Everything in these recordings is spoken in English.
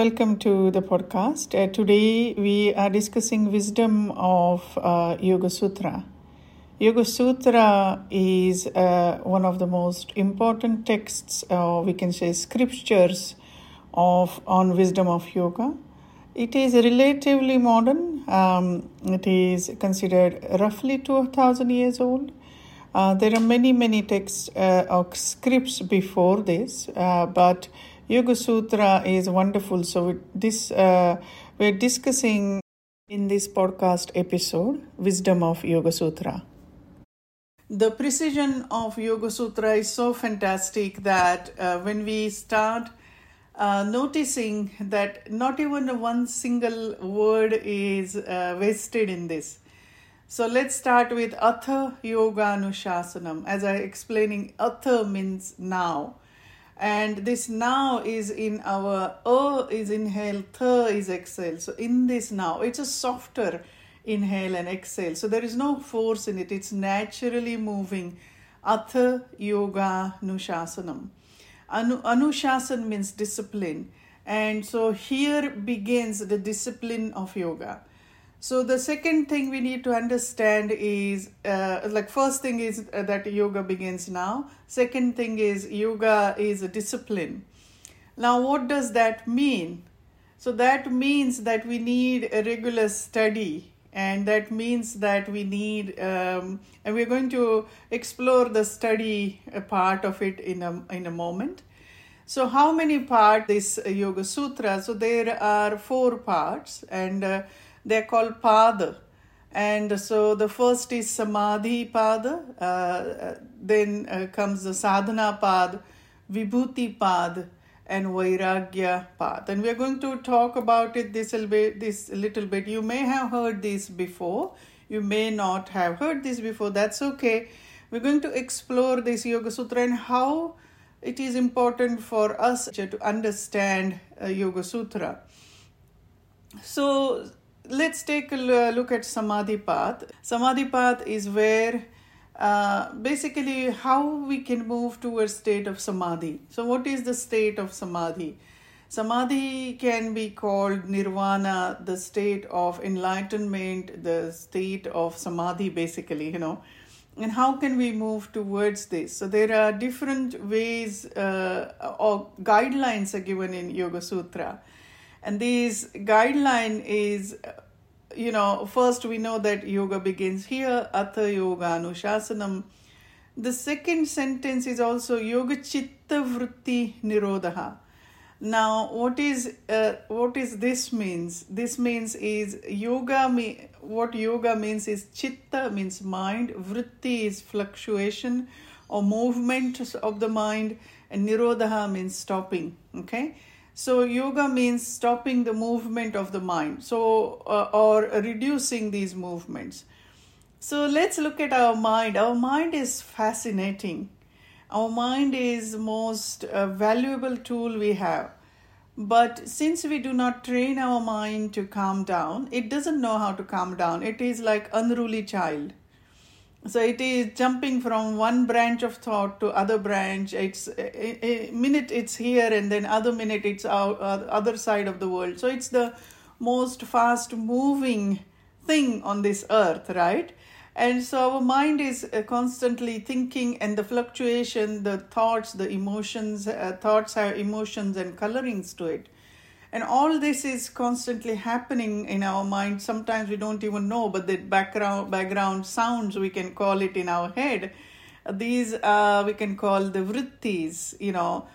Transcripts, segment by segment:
Welcome to the podcast. Uh, today we are discussing wisdom of uh, Yoga Sutra. Yoga Sutra is uh, one of the most important texts, uh, we can say scriptures of on wisdom of yoga. It is relatively modern. Um, it is considered roughly 2000 years old. Uh, there are many, many texts uh, or scripts before this, but Yoga Sutra is wonderful. So this uh, we're discussing in this podcast episode wisdom of Yoga Sutra. The precision of Yoga Sutra is so fantastic that uh, when we start uh, noticing that not even one single word is uh, wasted in this. So let's start with Atha Yoga Anushasanam. As I explaining, Atha means now and this now is in our o is inhale tha is exhale. So in this now it's a softer inhale and exhale. So there is no force in it. It's naturally moving. Atha yoga nushasanam. Anu, anushasan means discipline. And so here begins the discipline of yoga so the second thing we need to understand is uh, like first thing is uh, that yoga begins now. Second thing is yoga is a discipline. Now what does that mean? So that means that we need a regular study and that means that we need um, and we're going to explore the study part of it in a in a moment so how many parts this yoga sutra so there are four parts and uh, they're called pada. And so the first is Samadhi pada, uh, then uh, comes the Sadhana pad, Vibhuti pad, and Vairagya pad. And we're going to talk about it this little bit. This little bit. You may have heard this before. You may not have heard this before. That's okay. We're going to explore this Yoga Sutra and how it is important for us to understand uh, Yoga Sutra. So let's take a look at samadhi path. Samadhi path is where uh, basically how we can move towards state of samadhi. So what is the state of samadhi? Samadhi can be called nirvana the state of enlightenment the state of samadhi basically you know. And how can we move towards this? So there are different ways uh, or guidelines are given in yoga sutra and this guideline is you know first we know that yoga begins here atha yoga anushasanam the second sentence is also yoga chitta vritti nirodha. Now what is uh, what is this means? This means is yoga me what yoga means is chitta means mind vritti is fluctuation or movement of the mind and nirodha means stopping okay so yoga means stopping the movement of the mind, so uh, or reducing these movements. So let's look at our mind. Our mind is fascinating. Our mind is most uh, valuable tool we have. But since we do not train our mind to calm down, it doesn't know how to calm down. It is like unruly child so it is jumping from one branch of thought to other branch. It's a, a minute it's here and then other minute it's out uh, other side of the world. So it's the most fast moving thing on this earth right? And so our mind is uh, constantly thinking and the fluctuation the thoughts the emotions uh, thoughts have emotions and colorings to it and all this is constantly happening in our mind. Sometimes we don't even know but the background background sounds we can call it in our head. These uh, we can call the vrittis you know.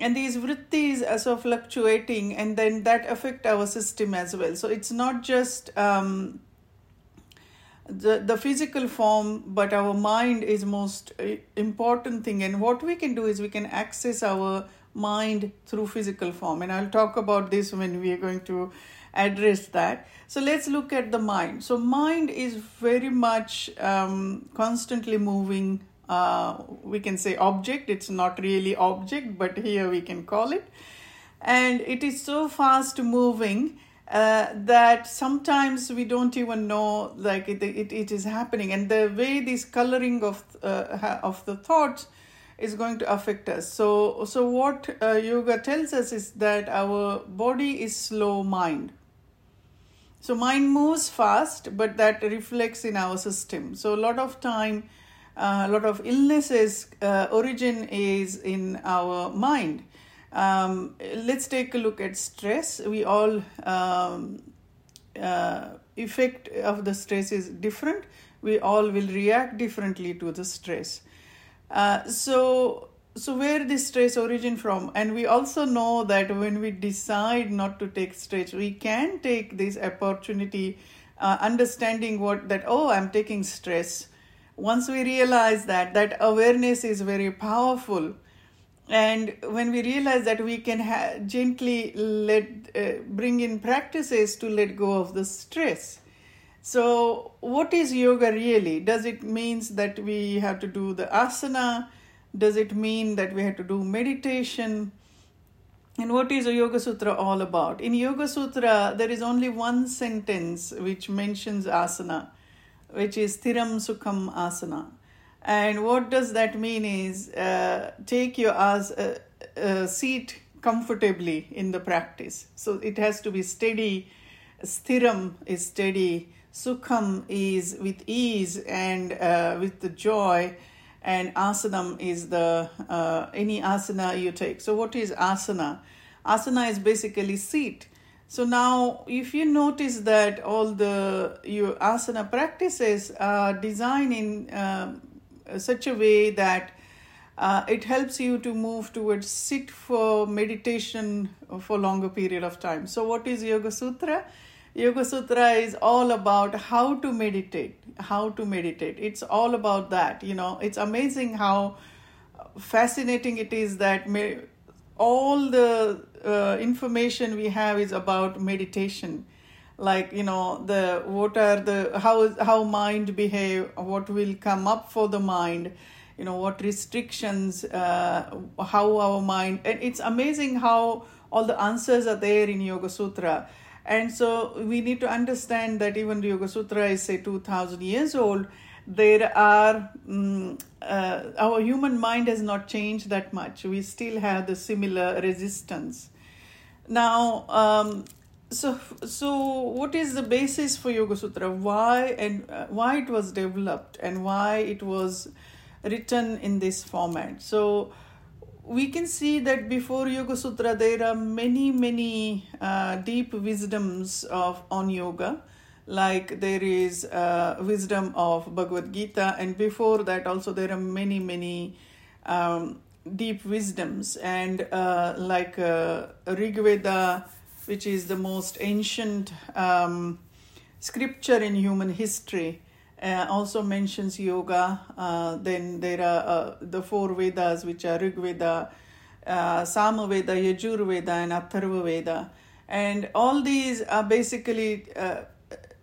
And these vrittis are so fluctuating and then that affect our system as well. So it's not just um, the the physical form but our mind is most uh, important thing. And what we can do is we can access our mind through physical form. And I'll talk about this when we are going to address that. So let's look at the mind. So, mind is very much um, constantly moving. Uh, we can say object, it's not really object, but here we can call it. And it is so fast moving uh, that sometimes we don't even know like it, it, it is happening and the way this coloring of uh, of the thoughts is going to affect us so so what uh, yoga tells us is that our body is slow mind so mind moves fast but that reflects in our system so a lot of time uh, a lot of illnesses uh, origin is in our mind um, let's take a look at stress. We all um, uh, effect of the stress is different. We all will react differently to the stress. Uh, so so where this stress origin from? And we also know that when we decide not to take stress we can take this opportunity uh, understanding what that oh i'm taking stress. Once we realize that that awareness is very powerful. And when we realize that we can ha- gently let uh, bring in practices to let go of the stress so what is yoga really does it means that we have to do the asana does it mean that we have to do meditation and what is a yoga sutra all about in yoga sutra there is only one sentence which mentions asana which is sthiram sukham asana and what does that mean is uh, take your as uh, uh, seat comfortably in the practice. So it has to be steady. Sthiram is steady. Sukham is with ease and uh, with the joy. And asanam is the uh, any asana you take. So what is asana? Asana is basically seat. So now, if you notice that all the your asana practices are designed in um, such a way that uh, it helps you to move towards sit for meditation for longer period of time so what is yoga sutra yoga sutra is all about how to meditate how to meditate. It's all about that you know. It's amazing how fascinating it is that me- all the uh, information we have is about meditation. Like you know the what are the how how mind behave what will come up for the mind you know what restrictions uh, how our mind and it's amazing how all the answers are there in yoga sutra and so we need to understand that even yoga sutra is say 2000 years old there are um, uh, our human mind has not changed that much. We still have the similar resistance. Now um, so so what is the basis for yoga sutra? Why and uh, why it was developed and why it was written in this format? So we can see that before yoga sutra there are many many uh, deep wisdoms of on yoga. Like there is uh, wisdom of bhagavad gita and before that also there are many many um, deep wisdoms. And uh, like uh, rigveda which is the most ancient um, scripture in human history, uh, also mentions yoga. Uh, then there are uh, the four Vedas, which are Rig Veda, uh, Samaveda, Yajurveda, and Atharva Veda. And all these are basically uh,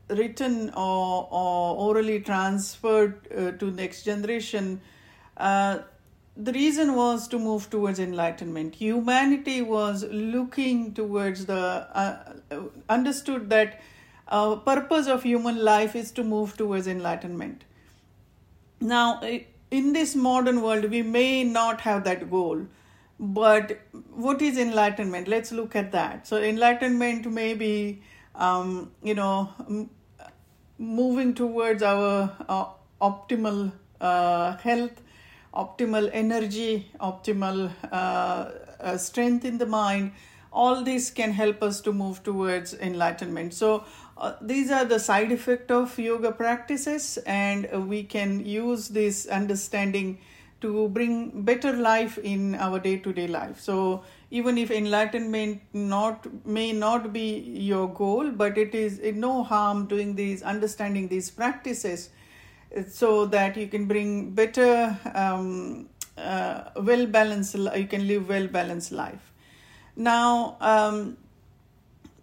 written or, or orally transferred uh, to next generation uh, the reason was to move towards enlightenment. Humanity was looking towards the understood that uh, purpose of human life is to move towards enlightenment. Now, in this modern world, we may not have that goal, but what is enlightenment? Let's look at that. So, enlightenment may be, um, you know, moving towards our uh, optimal uh, health optimal energy, optimal uh, uh, strength in the mind. All this can help us to move towards enlightenment. So, uh, these are the side effect of yoga practices, and we can use this understanding to bring better life in our day-to-day life. So, even if enlightenment not may not be your goal, but it is no harm doing these, understanding these practices so that you can bring better um, uh, well balanced you can live well balanced life now um,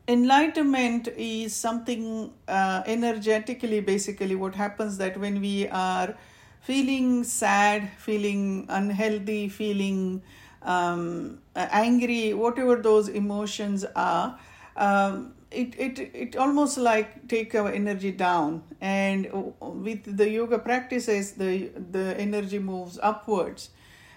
enlightenment is something uh, energetically basically what happens that when we are feeling sad feeling unhealthy feeling um, angry whatever those emotions are um, it, it it almost like take our energy down. And with the yoga practices the the energy moves upwards.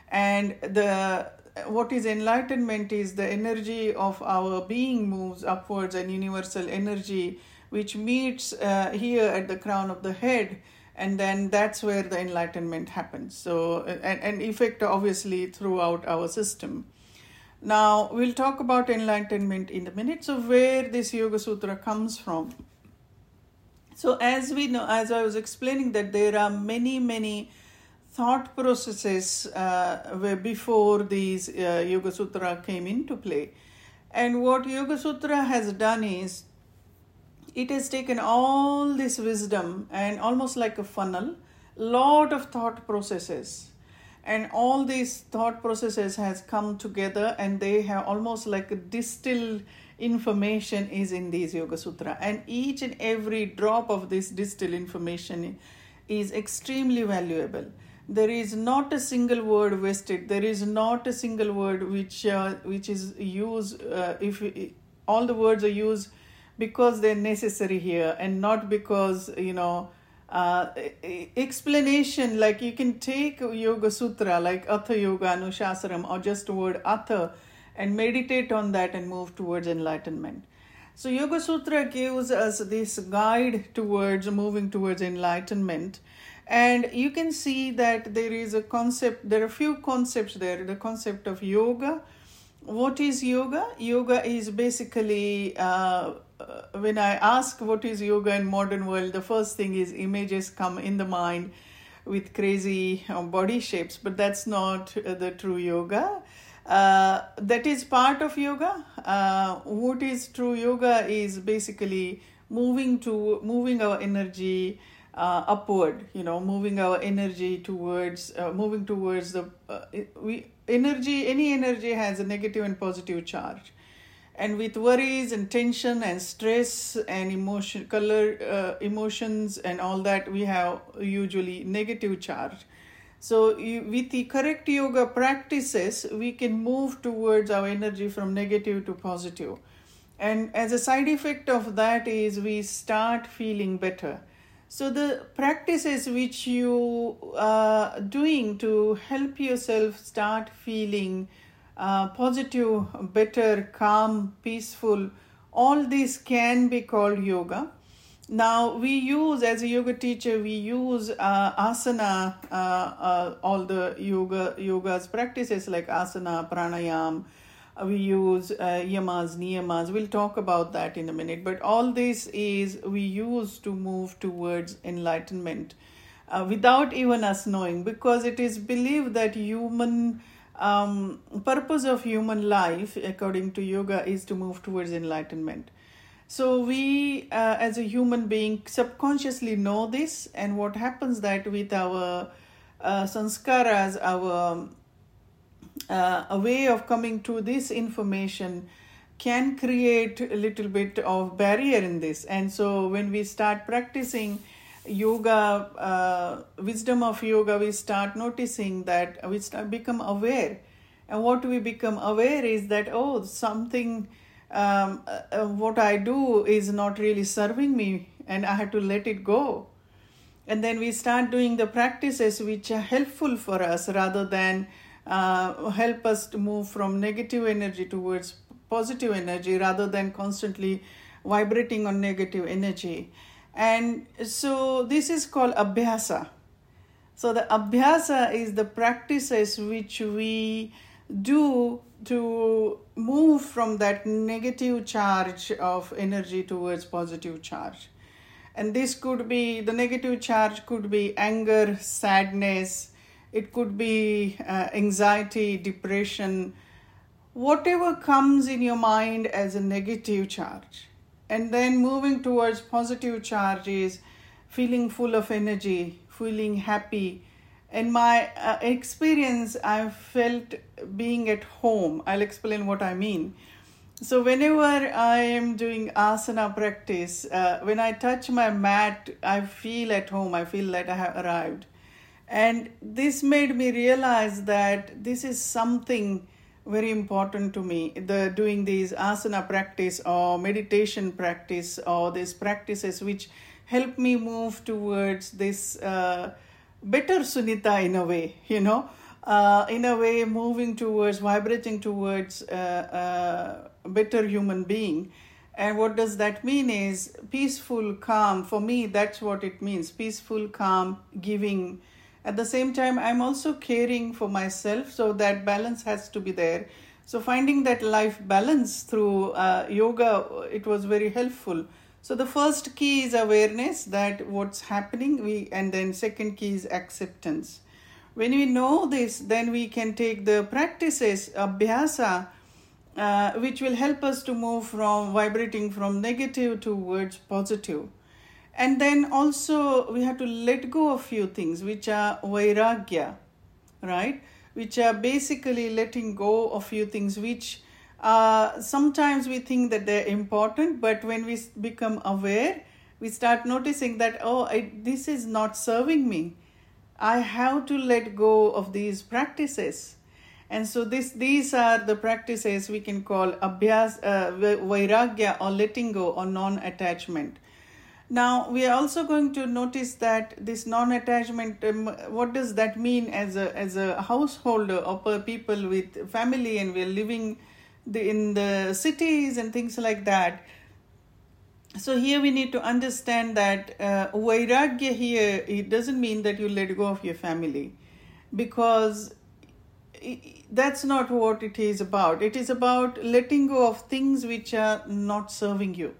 And the what is enlightenment is the energy of our being moves upwards and universal energy which meets uh, here at the crown of the head and then that's where the enlightenment happens. So and, and effect obviously throughout our system. Now we'll talk about enlightenment in a minute. So where this yoga sutra comes from. So as we know as i was explaining that there are many many thought processes uh, were before these uh, Yoga Sutra came into play. And what Yoga Sutra has done is it has taken all this wisdom and almost like a funnel, lot of thought processes. And all these thought processes has come together and they have almost like distilled information is in these Yoga Sutra. And each and every drop of this distilled information is extremely valuable there is not a single word wasted. There is not a single word which uh, which is used uh, if all the words are used because they're necessary here and not because you know uh, explanation like you can take yoga sutra like atha yoga anushasanam or just word atha and meditate on that and move towards enlightenment. So yoga sutra gives us this guide towards moving towards enlightenment and you can see that there is a concept there are a few concepts there. The concept of yoga. What is yoga? Yoga is basically uh, uh, when i ask what is yoga in modern world the first thing is images come in the mind with crazy uh, body shapes but that's not uh, the true yoga. Uh, that is part of yoga. Uh, what is true yoga is basically moving to moving our energy uh, upward you know moving our energy towards uh, moving towards the uh, we energy any energy has a negative and positive charge. And with worries and tension and stress and emotion color uh, emotions and all that we have usually negative charge. So with the correct yoga practices we can move towards our energy from negative to positive. And as a side effect of that is we start feeling better so the practices which you are doing to help yourself start feeling uh, positive, better, calm, peaceful, all these can be called yoga. Now we use as a yoga teacher we use uh, asana, uh, uh all the yoga yoga's practices like asana, pranayam, we use uh, yamas, niyamas. We'll talk about that in a minute. But all this is we use to move towards enlightenment uh, without even us knowing, because it is believed that human um, purpose of human life, according to yoga, is to move towards enlightenment. So we, uh, as a human being, subconsciously know this, and what happens that with our uh, sanskaras, our uh, a way of coming to this information can create a little bit of barrier in this. And so when we start practicing yoga uh, wisdom of yoga we start noticing that we start become aware. And what we become aware is that oh something um, uh, what i do is not really serving me and i have to let it go. And then we start doing the practices which are helpful for us rather than uh, help us to move from negative energy towards positive energy rather than constantly vibrating on negative energy. And so this is called abhyasa. So the abhyasa is the practices which we do to move from that negative charge of energy towards positive charge. And this could be the negative charge could be anger, sadness, it could be uh, anxiety, depression, whatever comes in your mind as a negative charge. And then moving towards positive charge is feeling full of energy, feeling happy, in my uh, experience, I felt being at home. I'll explain what I mean. So, whenever I am doing asana practice, uh, when I touch my mat, I feel at home, I feel that I have arrived. And this made me realize that this is something very important to me the doing these asana practice or meditation practice or these practices which help me move towards this uh, better sunita in a way you know uh, in a way moving towards vibrating towards a uh, uh, better human being. And what does that mean is peaceful calm. For me that's what it means. Peaceful calm giving at the same time i'm also caring for myself so that balance has to be there. So finding that life balance through uh, yoga it was very helpful. So the first key is awareness that what's happening we and then second key is acceptance. When we know this then we can take the practices abhyasa uh, which will help us to move from vibrating from negative towards positive and then also we have to let go of few things which are vairagya, right? Which are basically letting go of few things which uh, sometimes we think that they're important, but when we become aware, we start noticing that, oh, I, this is not serving me. I have to let go of these practices. And so this, these are the practices we can call abhyas, uh, vairagya or letting go or non-attachment. Now, we are also going to notice that this non-attachment, um, what does that mean as a, as a householder or people with family and we're living the, in the cities and things like that. So here we need to understand that uh, vairagya here, it doesn't mean that you let go of your family because that's not what it is about. It is about letting go of things which are not serving you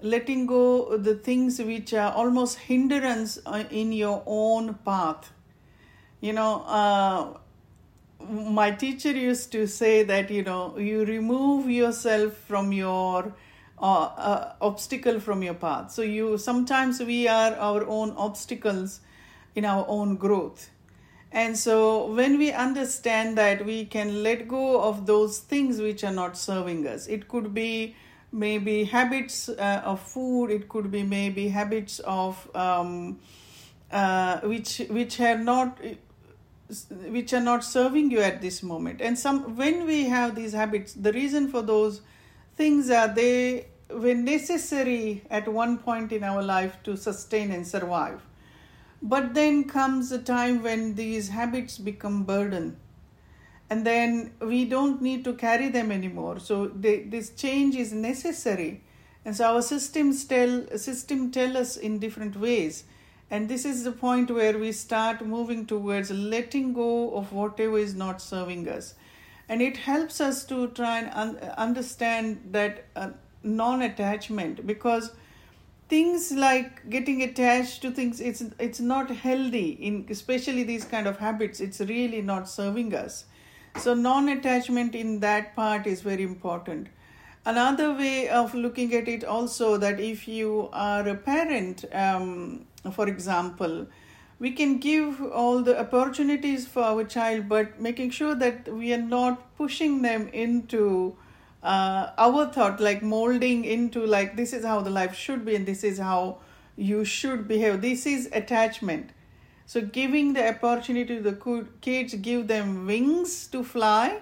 letting go the things which are almost hindrance uh, in your own path. You know uh, my teacher used to say that you know you remove yourself from your uh, uh, obstacle from your path. So you sometimes we are our own obstacles in our own growth. And so when we understand that we can let go of those things which are not serving us it could be maybe habits uh, of food. It could be maybe habits of um, uh, which which are not which are not serving you at this moment. And some when we have these habits the reason for those things are they were necessary at one point in our life to sustain and survive. But then comes a time when these habits become burden and then we don't need to carry them anymore. So they, this change is necessary. And so our systems tell system tell us in different ways. And this is the point where we start moving towards letting go of whatever is not serving us. And it helps us to try and un- understand that uh, non-attachment. Because things like getting attached to things it's it's not healthy in especially these kind of habits. It's really not serving us so, non attachment in that part is very important. Another way of looking at it also that if you are a parent, um, for example, we can give all the opportunities for our child, but making sure that we are not pushing them into uh, our thought, like molding into like this is how the life should be and this is how you should behave. This is attachment. So, giving the opportunity to the kids, give them wings to fly,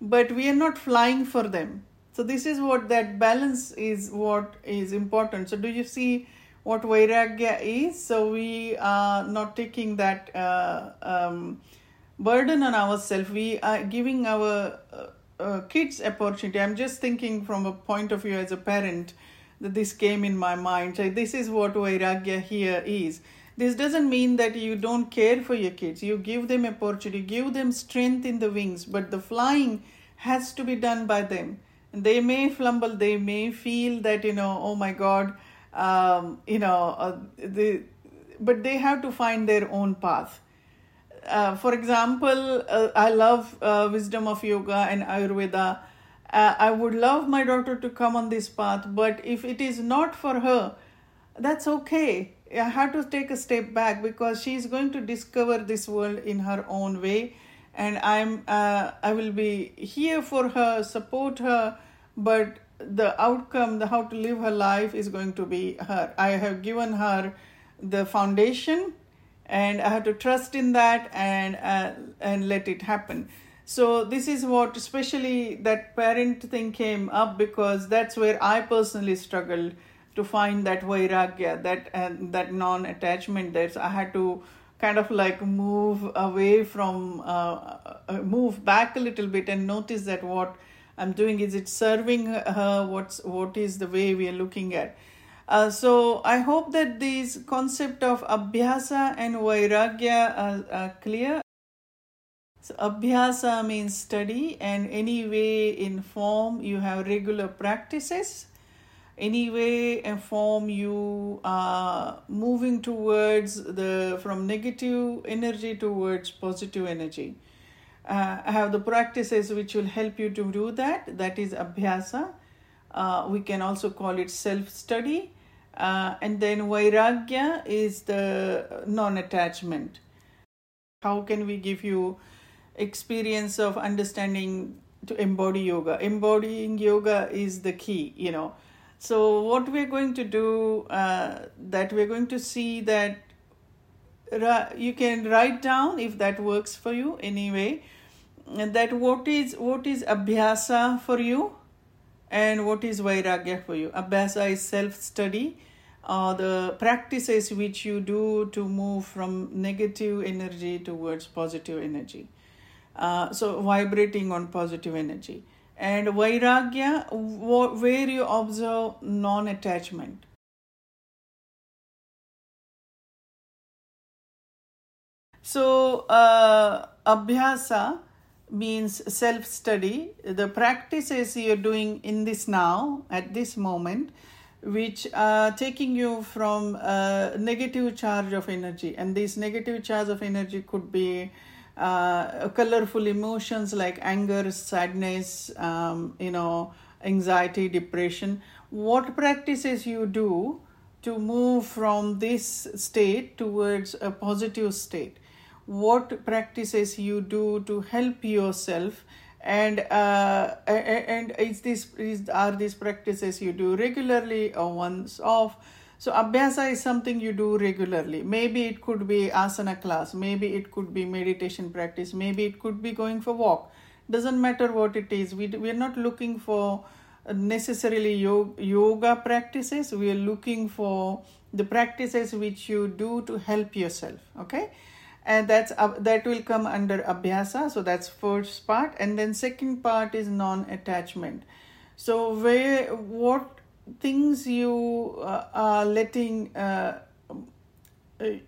but we are not flying for them. So, this is what that balance is what is important. So, do you see what Vairagya is? So, we are not taking that uh, um, burden on ourselves, we are giving our uh, uh, kids opportunity. I'm just thinking from a point of view as a parent that this came in my mind. So, this is what Vairagya here is this doesn't mean that you don't care for your kids. You give them opportunity, give them strength in the wings, but the flying has to be done by them. They may flumble, they may feel that, you know, oh my God, um, you know, uh, but they have to find their own path. Uh, for example, uh, I love uh, wisdom of yoga and Ayurveda. Uh, I would love my daughter to come on this path, but if it is not for her, that's okay I have to take a step back because she's going to discover this world in her own way, and I'm uh, I will be here for her, support her, but the outcome, the how to live her life is going to be her. I have given her the foundation, and I have to trust in that and uh, and let it happen. So this is what, especially that parent thing came up because that's where I personally struggled to find that vairagya, that and that non-attachment. So I had to kind of like move away from, uh, uh, move back a little bit and notice that what I'm doing is it serving her. What's what is the way we are looking at. Uh, so I hope that these concept of abhyasa and vairagya are, are clear. So abhyasa means study, and any way in form you have regular practices. Anyway, in form you are moving towards the from negative energy towards positive energy. Uh, I have the practices which will help you to do that. That is abhyasa. Uh, we can also call it self study. Uh, and then vairagya is the non attachment. How can we give you experience of understanding to embody yoga. Embodying yoga is the key, you know. So, what we're going to do, uh, that we're going to see that you can write down if that works for you anyway, that what is what is abhyasa for you and what is vairagya for you. Abhyasa is self study. Uh, the practices which you do to move from negative energy towards positive energy uh, so vibrating on positive energy and vairagya where you observe non-attachment. So uh, abhyasa means self study the practices you're doing in this now at this moment which are taking you from a negative charge of energy. And this negative charge of energy could be uh, colorful emotions like anger, sadness, um, you know, anxiety, depression. What practices you do to move from this state towards a positive state? What practices you do to help yourself? And uh, and is this is are these practices you do regularly or once off? So abhyasa is something you do regularly. Maybe it could be asana class, maybe it could be meditation practice, maybe it could be going for walk. Doesn't matter what it is. We we are not looking for necessarily yoga practices. We are looking for the practices which you do to help yourself. Okay, and that's uh, that will come under abhyasa. So that's first part, and then second part is non-attachment. So where what things you uh, are letting uh,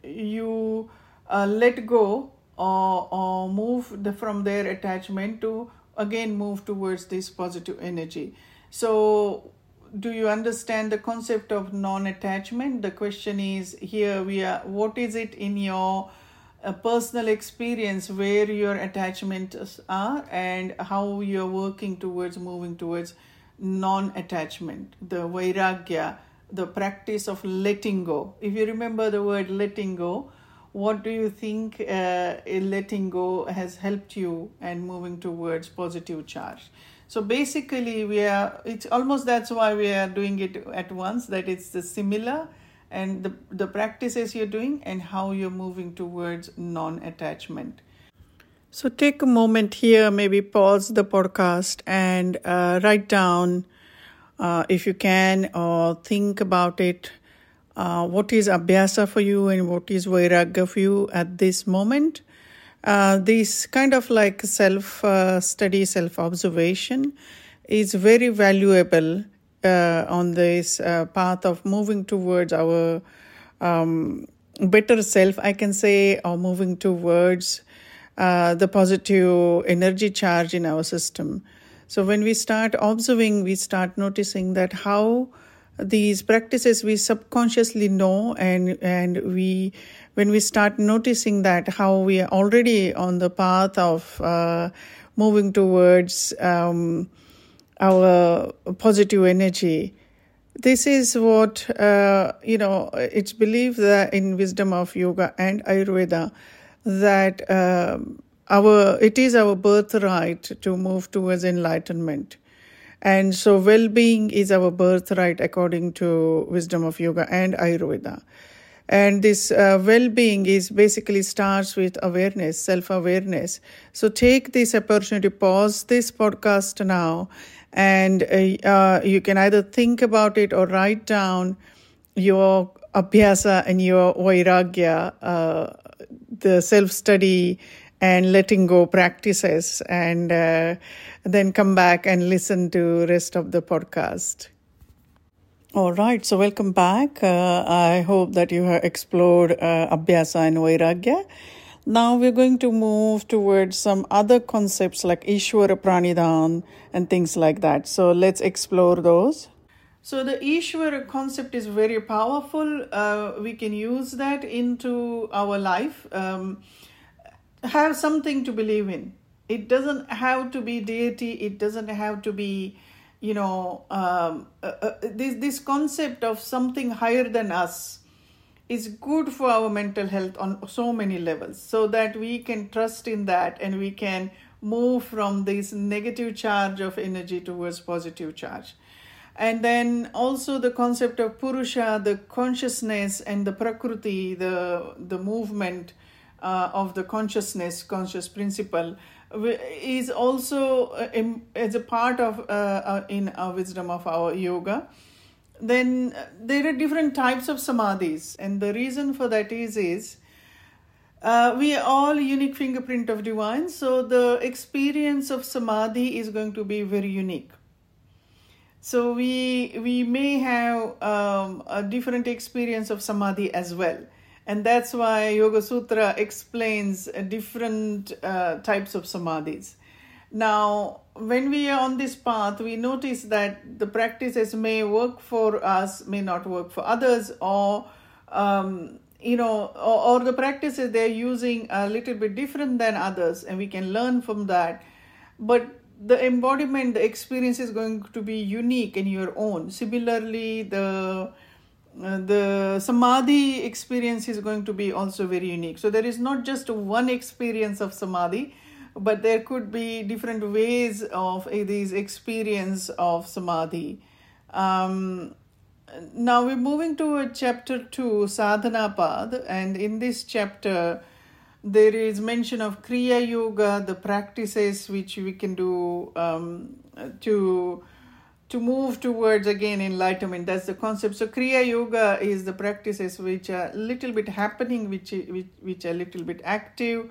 you uh, let go or, or move the, from their attachment to again move towards this positive energy. So do you understand the concept of non-attachment? The question is here we are what is it in your uh, personal experience where your attachments are and how you're working towards moving towards non attachment, the vairagya, the practice of letting go. If you remember the word letting go, what do you think uh, letting go has helped you and moving towards positive charge? So basically, we are. It's almost that's why we are doing it at once. That it's the similar, and the the practices you're doing and how you're moving towards non-attachment. So take a moment here, maybe pause the podcast and uh, write down, uh, if you can, or think about it. Uh, what is abhyasa for you and what is vairagya for you at this moment? Uh, this kind of like self uh, study, self observation is very valuable uh, on this path of moving towards our um, better self, I can say, or moving towards uh, the positive energy charge in our system. So when we start observing, we start noticing that how these practices we subconsciously know and and we when we start noticing that how we are already on the path of uh, moving towards um, our positive energy this is what uh, you know it's believed that in wisdom of yoga and ayurveda that um, our it is our birthright to move towards enlightenment. And so well-being is our birthright according to wisdom of yoga and ayurveda. And this uh, well-being is basically starts with awareness self-awareness. So take this opportunity pause this podcast now and uh, uh, you can either think about it or write down your abhyasa and your vairagya uh, the self-study and letting go practices and uh, then come back and listen to rest of the podcast. All right so welcome back. Uh, i hope that you have explored uh, abhyasa and vairagya. Now we're going to move towards some other concepts like ishwara pranidhan and things like that. So let's explore those so the Ishwara concept is very powerful. Uh, we can use that into our life. Um, have something to believe in. It doesn't have to be deity. It doesn't have to be, you know, um, uh, uh, this this concept of something higher than us is good for our mental health on so many levels. So that we can trust in that and we can move from this negative charge of energy towards positive charge. And then also the concept of Purusha, the consciousness, and the Prakriti, the the movement uh, of the consciousness, conscious principle, is also uh, as a part of uh, uh, in our wisdom of our yoga. Then uh, there are different types of samadhis, and the reason for that is is uh, we are all unique fingerprint of divine, so the experience of samadhi is going to be very unique. So we we may have um, a different experience of samadhi as well and that's why Yoga Sutra explains different uh, types of samadhis. Now, when we are on this path, we notice that the practices may work for us, may not work for others, or um, you know, or, or the practices they're using a little bit different than others, and we can learn from that. But the embodiment, the experience is going to be unique in your own. Similarly, the uh, the samadhi experience is going to be also very unique. So there is not just one experience of samadhi, but there could be different ways of uh, these experience of samadhi. Um, now we're moving to chapter two, sadhana path, and in this chapter there is mention of kriya yoga, the practices which we can do um, to to move towards again enlightenment. That's the concept. So kriya yoga is the practices which are a little bit happening which which, which are a little bit active.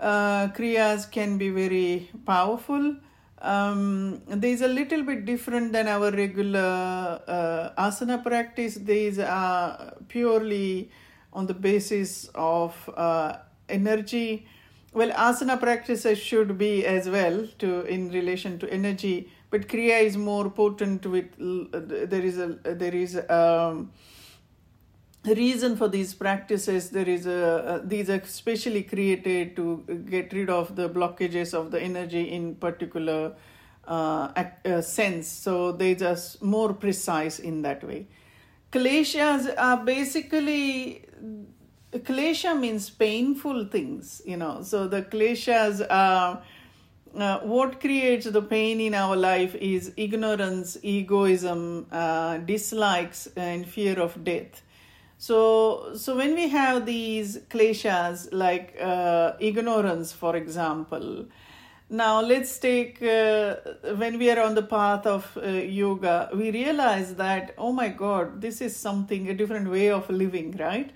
Uh, kriyas can be very powerful. Um, these are a little bit different than our regular uh, asana practice. These are purely on the basis of uh, energy. Well asana practices should be as well to in relation to energy but kriya is more potent with there is a there is um, a reason for these practices. There is a these are specially created to get rid of the blockages of the energy in particular uh, uh, sense. So they just more precise in that way. Kleshas are basically klesha means painful things you know so the kleshas are uh, what creates the pain in our life is ignorance, egoism, uh, dislikes, and fear of death. So, so when we have these kleshas like uh, ignorance, for example, now let's take uh, when we are on the path of uh, yoga, we realize that oh my God, this is something a different way of living, right?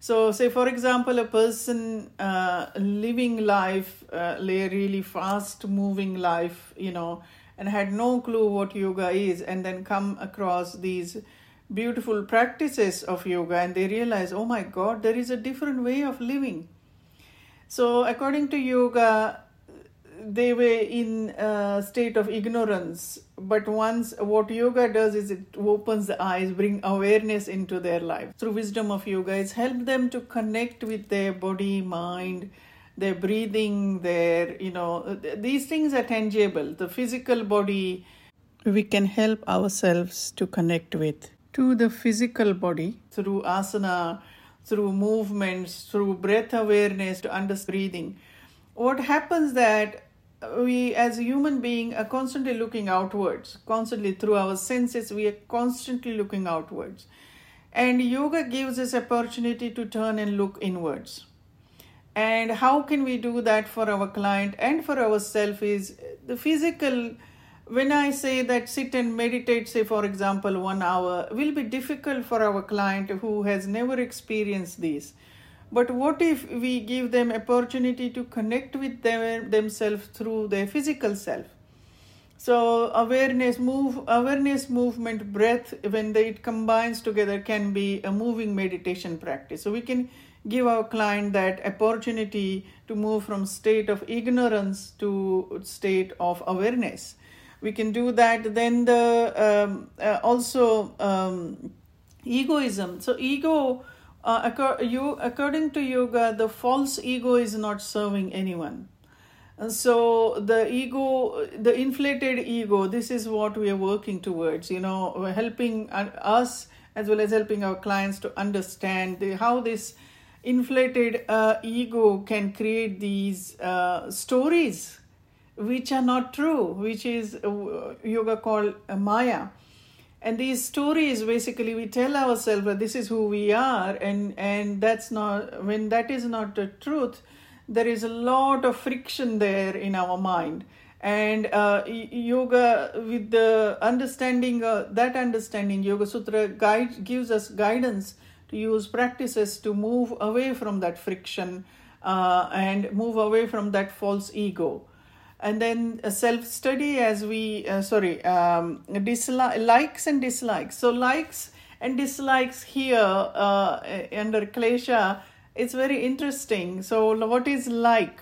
So, say for example, a person uh, living life, uh, really fast moving life, you know, and had no clue what yoga is, and then come across these beautiful practices of yoga, and they realize, oh my God, there is a different way of living. So, according to yoga, they were in a state of ignorance but once what yoga does is it opens the eyes bring awareness into their life through wisdom of yoga it's helped them to connect with their body mind their breathing their you know these things are tangible the physical body we can help ourselves to connect with to the physical body through asana, through movements, through breath awareness to understand breathing. What happens that we as a human being are constantly looking outwards, constantly through our senses, we are constantly looking outwards. And yoga gives us opportunity to turn and look inwards. And how can we do that for our client and for ourselves is the physical when I say that sit and meditate, say for example, one hour, will be difficult for our client who has never experienced this. But what if we give them opportunity to connect with them, themselves through their physical self? So awareness, move, awareness, movement, breath, when they, it combines together, can be a moving meditation practice. So we can give our client that opportunity to move from state of ignorance to state of awareness we can do that then the um, uh, also um, egoism so ego uh, you, according to yoga the false ego is not serving anyone and so the ego the inflated ego this is what we are working towards you know helping us as well as helping our clients to understand the, how this inflated uh, ego can create these uh, stories which are not true, which is uh, yoga called Maya. And these stories basically we tell ourselves that this is who we are, and, and that's not, when that is not the truth, there is a lot of friction there in our mind. And uh, yoga, with the understanding, uh, that understanding, Yoga Sutra guide, gives us guidance to use practices to move away from that friction uh, and move away from that false ego and then self study as we uh, sorry um, dislike likes and dislikes. So likes and dislikes here uh, under klesha it's very interesting. So what is like?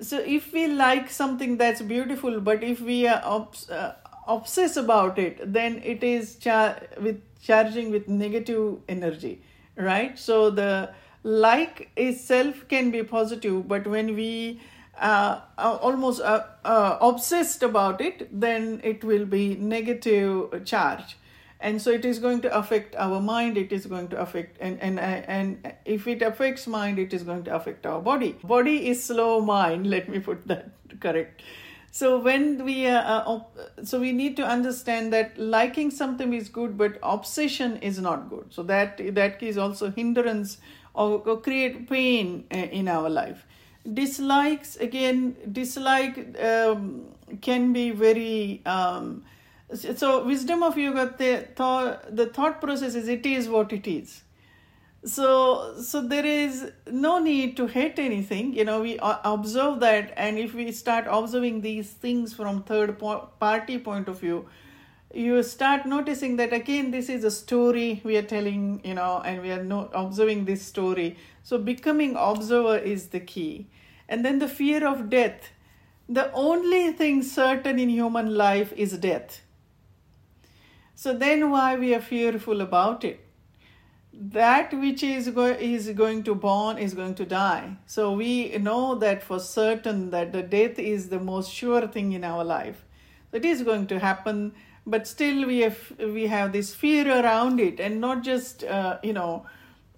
So if we like something that's beautiful but if we are obs- uh, obsess about it then it is char- with charging with negative energy right? So the like itself can be positive but when we uh, uh, almost uh, uh, obsessed about it, then it will be negative charge. And so it is going to affect our mind, it is going to affect, and, and, and if it affects mind, it is going to affect our body. Body is slow mind, let me put that correct. So when we uh, so we need to understand that liking something is good, but obsession is not good. So that that is also hindrance or, or create pain in our life dislikes again dislike um, can be very um, so wisdom of yoga the thought, the thought process is it is what it is. So so there is no need to hate anything you know we observe that and if we start observing these things from third party point of view you start noticing that again this is a story we are telling you know and we are not observing this story so becoming observer is the key and then the fear of death. The only thing certain in human life is death. So then why we are fearful about it? That which is, go- is going to born is going to die. So we know that for certain that the death is the most sure thing in our life. It is going to happen, but still we have we have this fear around it, and not just uh, you know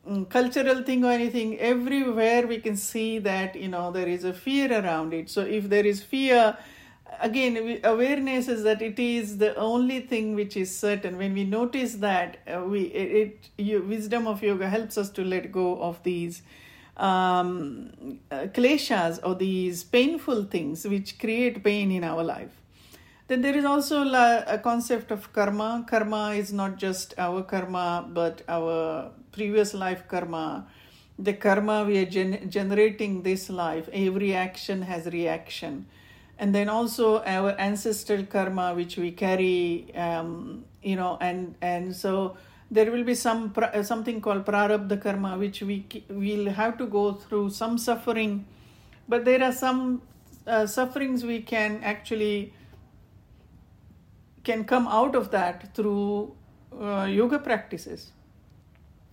Mm, cultural thing or anything. Everywhere we can see that you know there is a fear around it. So if there is fear again awareness is that it is the only thing which is certain. When we notice that uh, we it, it wisdom of yoga helps us to let go of these um, uh, kleshas or these painful things which create pain in our life then there is also a concept of karma. Karma is not just our karma, but our previous life karma. The karma we are gen- generating this life. Every action has reaction. And then also our ancestral karma, which we carry, um, you know, and, and so there will be some something called prarabdha karma, which we will have to go through some suffering. But there are some uh, sufferings we can actually can come out of that through uh, yoga practices.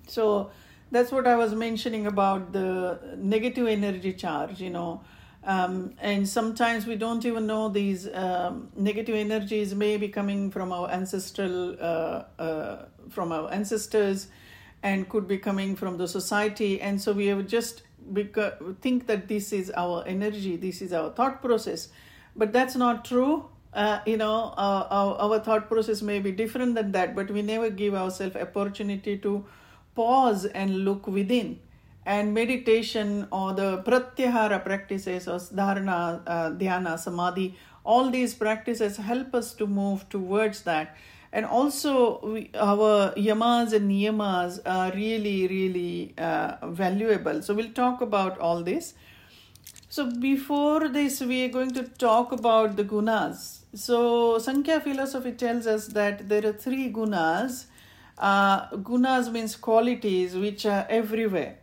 So that's what I was mentioning about the negative energy charge, you know. Um, and sometimes we don't even know these um, negative energies may be coming from our ancestral, uh, uh, from our ancestors, and could be coming from the society. And so we have just beca- think that this is our energy, this is our thought process, but that's not true. Uh, you know, uh, our, our thought process may be different than that, but we never give ourselves opportunity to pause and look within and meditation or the pratyahara practices or dharana, uh, dhyana, samadhi, all these practices help us to move towards that. And also, we, our yamas and niyamas are really, really uh, valuable. So, we'll talk about all this. So, before this, we are going to talk about the gunas. So, Sankhya philosophy tells us that there are three gunas. Uh, gunas means qualities which are everywhere.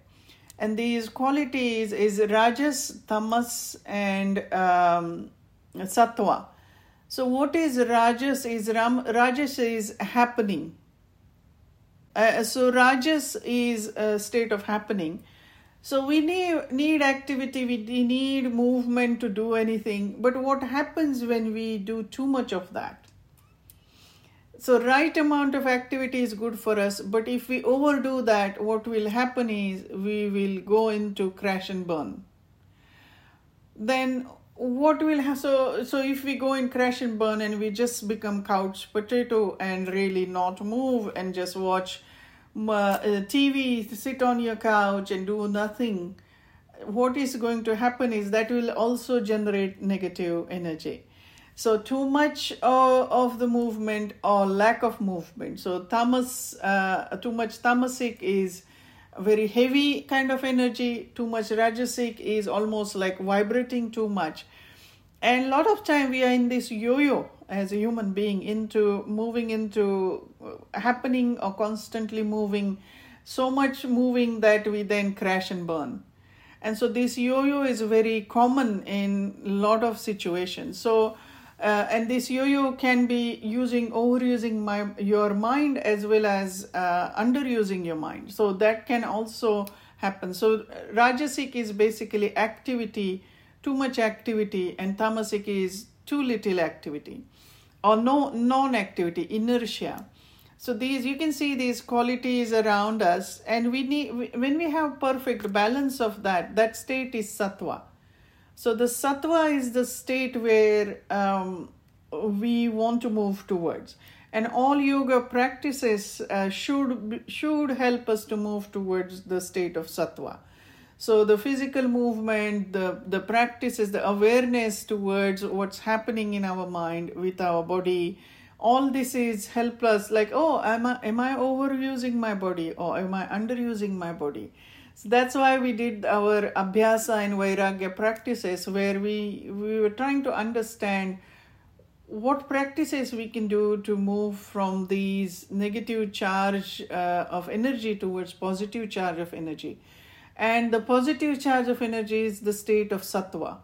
And these qualities is rajas tamas and um, sattva. So what is rajas is Ram, rajas is happening. Uh, so rajas is a state of happening so we need need activity we need movement to do anything. But what happens when we do too much of that? So right amount of activity is good for us. But if we overdo that what will happen is we will go into crash and burn. Then what will have so so if we go in crash and burn and we just become couch potato and really not move and just watch tv sit on your couch and do nothing. What is going to happen is that will also generate negative energy. So too much uh, of the movement or lack of movement. So tamas uh, too much tamasic is very heavy kind of energy. Too much rajasic is almost like vibrating too much and a lot of time we are in this yo-yo as a human being into moving into uh, happening or constantly moving so much moving that we then crash and burn. And so this yo-yo is very common in a lot of situations. So uh, and this yo-yo can be using overusing my your mind as well as uh, underusing your mind. So that can also happen. So rajasic is basically activity too much activity and tamasic is too little activity or no non-activity inertia. So these you can see these qualities around us and we need when we have perfect balance of that that state is sattva. So the sattva is the state where um, we want to move towards, and all yoga practices uh, should should help us to move towards the state of sattva. So the physical movement, the the practices, the awareness towards what's happening in our mind with our body, all this is help us. Like, oh, am I am I overusing my body or am I underusing my body? So that's why we did our abhyasa and vairagya practices, where we we were trying to understand what practices we can do to move from these negative charge uh, of energy towards positive charge of energy and the positive charge of energy is the state of sattva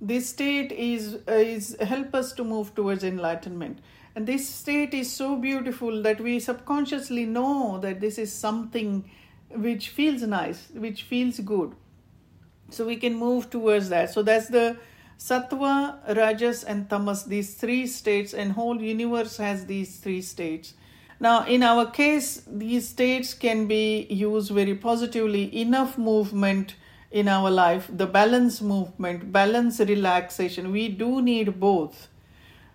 this state is uh, is help us to move towards enlightenment and this state is so beautiful that we subconsciously know that this is something which feels nice, which feels good. So we can move towards that. So that's the sattva, rajas, and tamas, these three states, and whole universe has these three states. Now, in our case, these states can be used very positively. Enough movement in our life, the balance movement, balance relaxation. We do need both.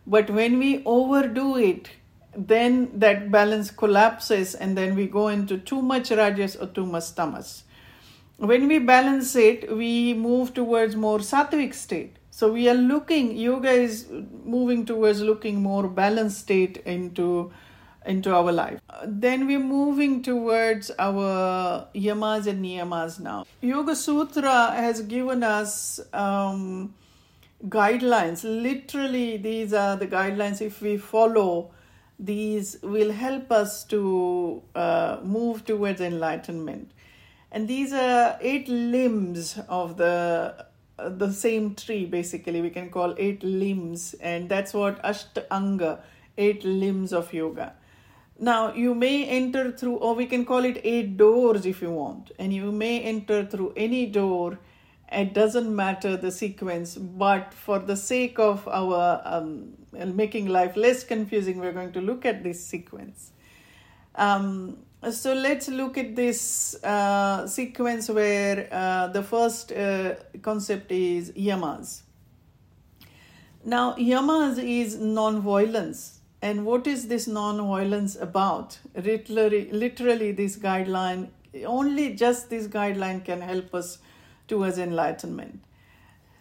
But when we overdo it, then that balance collapses and then we go into too much rajas or too much tamas when we balance it we move towards more sattvic state so we are looking yoga is moving towards looking more balanced state into into our life then we're moving towards our yamas and niyamas now yoga sutra has given us um, guidelines literally these are the guidelines if we follow these will help us to uh, move towards enlightenment. And these are eight limbs of the the same tree. Basically, we can call eight limbs, and that's what Ashtanga, eight limbs of yoga. Now, you may enter through, or we can call it eight doors if you want, and you may enter through any door it doesn't matter the sequence, but for the sake of our um, making life less confusing, we're going to look at this sequence. Um, so let's look at this uh, sequence where uh, the first uh, concept is yamas. Now, yamas is non-violence. And what is this non-violence about? Literally, literally, this guideline, only just this guideline can help us towards enlightenment.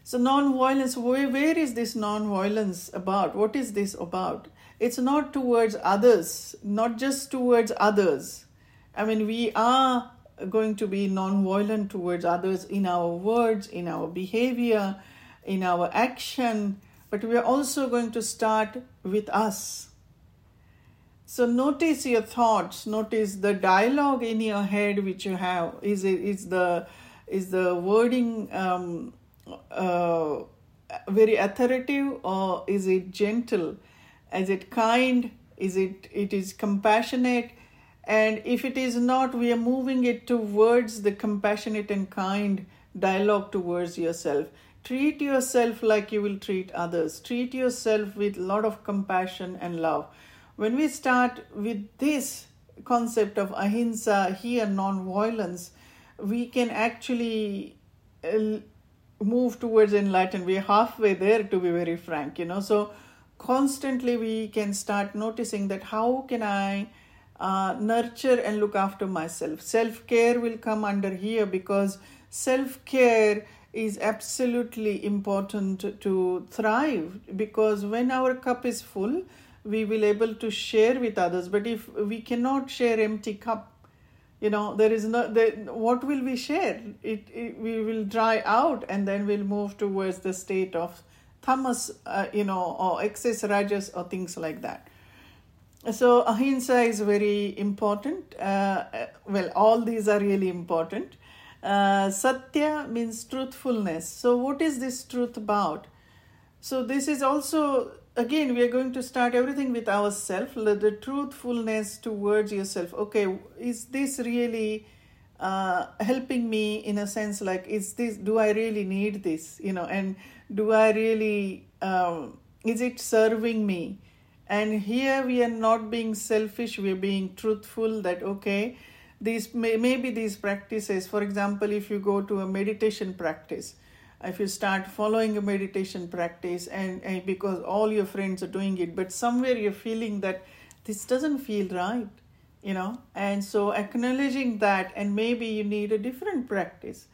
So, non-violence, where, where is this non-violence about? What is this about? It's not towards others, not just towards others. I mean, we are going to be non-violent towards others in our words, in our behavior, in our action, but we are also going to start with us. So notice your thoughts, notice the dialogue in your head which you have. Is it is the is the wording um, uh, very authoritative or is it gentle? Is it kind? Is it it is compassionate? And if it is not, we are moving it towards the compassionate and kind dialogue towards yourself. Treat yourself like you will treat others. Treat yourself with a lot of compassion and love. When we start with this concept of ahimsa, here non violence, we can actually uh, move towards enlightenment. We're halfway there, to be very frank, you know. So, constantly we can start noticing that how can I uh, nurture and look after myself. Self care will come under here because self care is absolutely important to thrive because when our cup is full we will able to share with others but if we cannot share empty cup you know there is no there, what will we share it, it, we will dry out and then we'll move towards the state of tamas uh, you know or excess rajas or things like that so ahimsa is very important. Uh, well, all these are really important. Uh, satya means truthfulness. So, what is this truth about? So, this is also again we are going to start everything with ourselves. The truthfulness towards yourself. Okay, is this really uh, helping me in a sense? Like, is this? Do I really need this? You know, and do I really? Um, is it serving me? and here we are not being selfish we are being truthful that okay these may, maybe these practices for example if you go to a meditation practice if you start following a meditation practice and, and because all your friends are doing it but somewhere you're feeling that this doesn't feel right you know and so acknowledging that and maybe you need a different practice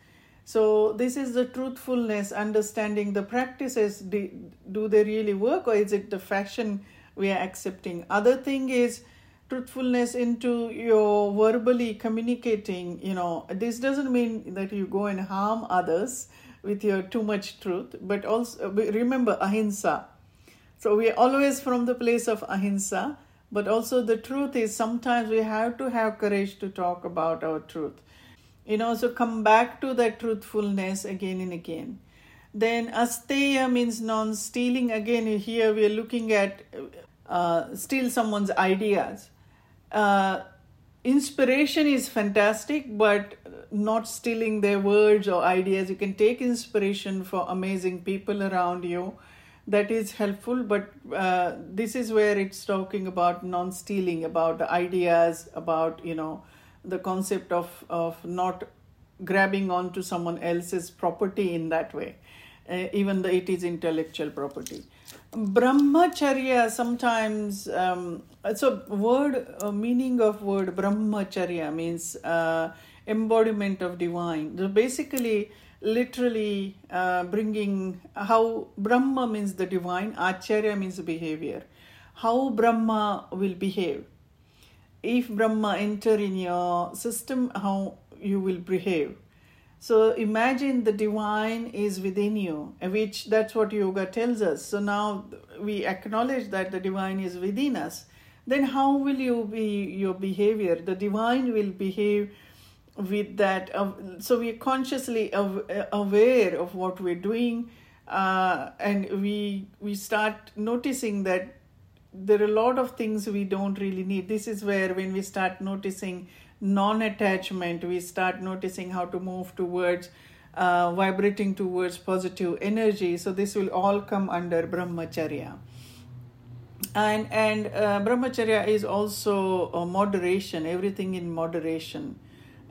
so this is the truthfulness understanding the practices do, do they really work or is it the fashion we are accepting. Other thing is truthfulness into your verbally communicating. You know, this doesn't mean that you go and harm others with your too much truth, but also remember ahimsa. So we are always from the place of ahimsa, but also the truth is sometimes we have to have courage to talk about our truth. You know, so come back to that truthfulness again and again. Then asteya means non stealing. Again, here we are looking at uh, steal someone's ideas. Uh, inspiration is fantastic, but not stealing their words or ideas. You can take inspiration for amazing people around you. That is helpful, but uh, this is where it's talking about non stealing, about the ideas, about, you know, the concept of, of not grabbing onto someone else's property in that way, uh, even though it is intellectual property brahmacharya sometimes um, so word uh, meaning of word brahmacharya means uh, embodiment of divine so basically literally uh, bringing how brahma means the divine acharya means behavior how brahma will behave if brahma enter in your system how you will behave so imagine the divine is within you, which that's what yoga tells us. So now we acknowledge that the divine is within us. Then how will you be your behavior? The divine will behave with that. Uh, so we're consciously aware of what we're doing, uh, and we we start noticing that there are a lot of things we don't really need. This is where when we start noticing non attachment, we start noticing how to move towards uh, vibrating towards positive energy. So this will all come under brahmacharya. And and uh, brahmacharya is also moderation, everything in moderation.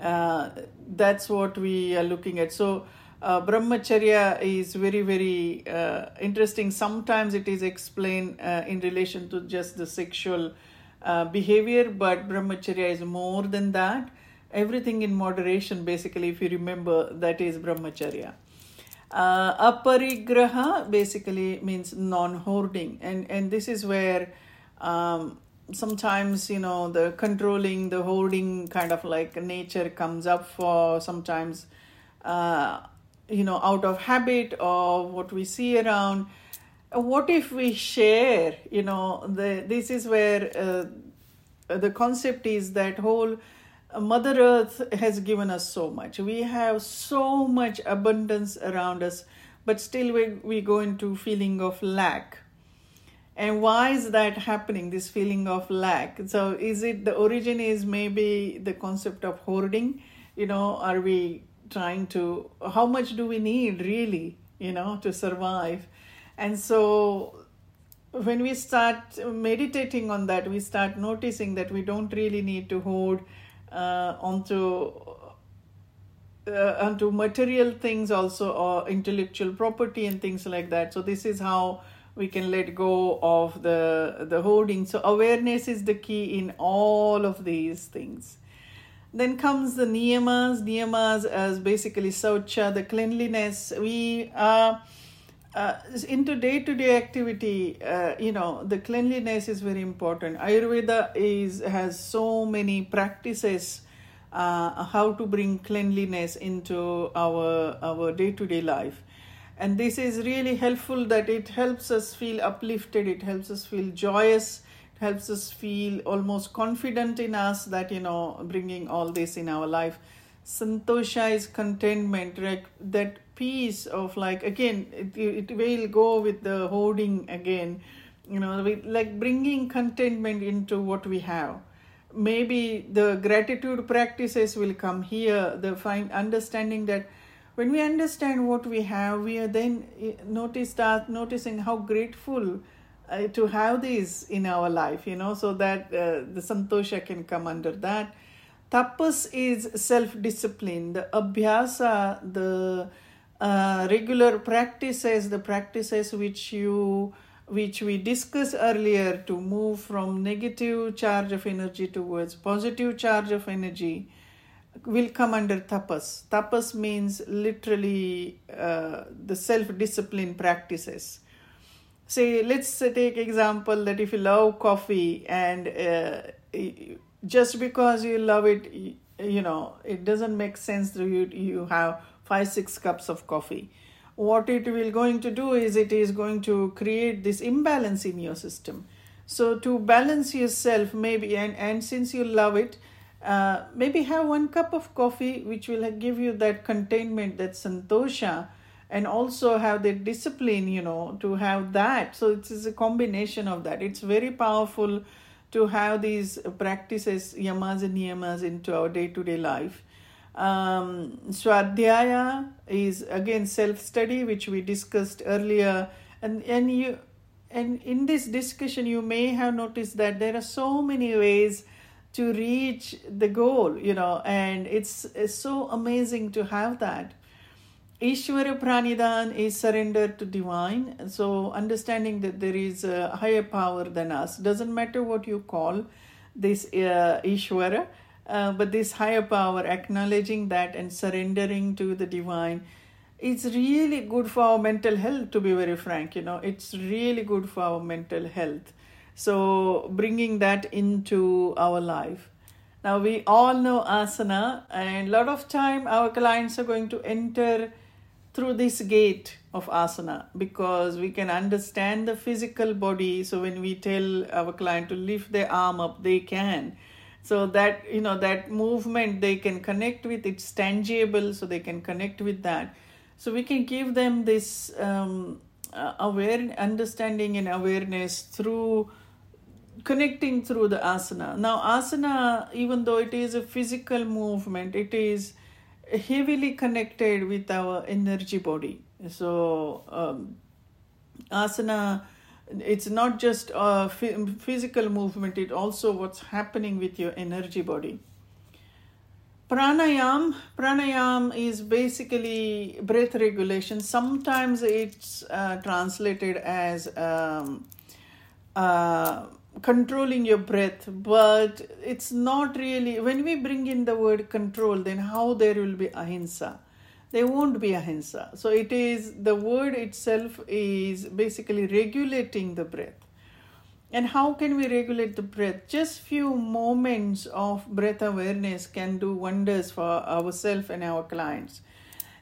Uh, that's what we are looking at. So uh, brahmacharya is very very uh, interesting. Sometimes it is explained uh, in relation to just the sexual uh, behavior, but brahmacharya is more than that everything in moderation basically if you remember that is brahmacharya uh, aparigraha basically means non-hoarding and and this is where um, sometimes you know the controlling the holding kind of like nature comes up for sometimes uh, you know out of habit or what we see around what if we share you know the this is where uh, the concept is that whole Mother Earth has given us so much. We have so much abundance around us, but still we, we go into feeling of lack. And why is that happening, this feeling of lack? So is it the origin is maybe the concept of hoarding? You know, are we trying to, how much do we need really, you know, to survive? And so when we start meditating on that, we start noticing that we don't really need to hoard uh, onto uh, onto material things also or intellectual property and things like that so this is how we can let go of the the hoarding. So awareness is the key in all of these things. Then comes the niyamas. Niyamas as basically saucha the cleanliness. We are uh, into day-to-day activity uh, you know the cleanliness is very important. Ayurveda is has so many practices uh, how to bring cleanliness into our our day-to-day life and this is really helpful that it helps us feel uplifted it helps us feel joyous it helps us feel almost confident in us that you know bringing all this in our life. Santosha is contentment right that piece of like again it, it will go with the holding again you know with like bringing contentment into what we have. Maybe the gratitude practices will come here the find understanding that when we understand what we have we are then eh, noticing how grateful uh, to have these in our life you know so that uh, the santosha can come under that. Tapas is self discipline the abhyasa the uh, regular practices, the practices which you which we discussed earlier to move from negative charge of energy towards positive charge of energy will come under tapas. Tapas means literally uh, the self-discipline practices. Say, let's take example that if you love coffee and uh, just because you love it, you know, it doesn't make sense to you. You have five six cups of coffee what it will going to do is it is going to create this imbalance in your system so to balance yourself maybe and, and since you love it uh, maybe have one cup of coffee which will give you that containment that santosha and also have the discipline you know to have that. So it is a combination of that. It's very powerful to have these practices yamas and niyamas into our day-to-day life. Um, Swadhyaya is again self study, which we discussed earlier, and and you and in this discussion you may have noticed that there are so many ways to reach the goal, you know, and it's, it's so amazing to have that. Ishvara Pranidhan is surrender to divine. So understanding that there is a higher power than us. Doesn't matter what you call this uh, Ishvara uh, but this higher power, acknowledging that and surrendering to the divine, it's really good for our mental health, to be very frank. You know, it's really good for our mental health. So, bringing that into our life. Now, we all know asana, and a lot of time our clients are going to enter through this gate of asana because we can understand the physical body. So, when we tell our client to lift their arm up, they can so that you know that movement they can connect with it's tangible so they can connect with that so we can give them this um, aware understanding and awareness through connecting through the asana now asana even though it is a physical movement it is heavily connected with our energy body. So, um, asana, it's not just a physical movement, it also what's happening with your energy body. Pranayam, pranayam is basically breath regulation. Sometimes it's uh, translated as um, uh, controlling your breath but it's not really when we bring in the word control then how there will be ahimsa? There won't be ahimsa. So it is the word itself is basically regulating the breath. And how can we regulate the breath? Just few moments of breath awareness can do wonders for ourselves and our clients.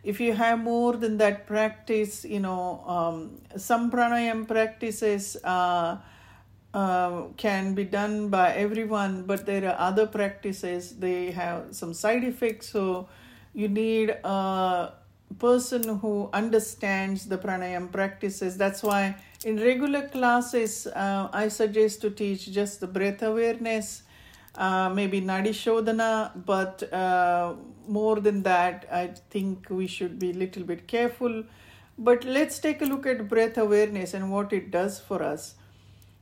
If you have more than that practice you know um, some pranayam practices uh, uh, can be done by everyone, but there are other practices. They have some side effects, so you need a person who understands the pranayam practices. That's why in regular classes, uh, I suggest to teach just the breath awareness, uh, maybe nadi shodhana, but uh, more than that, I think we should be a little bit careful. But let's take a look at breath awareness and what it does for us.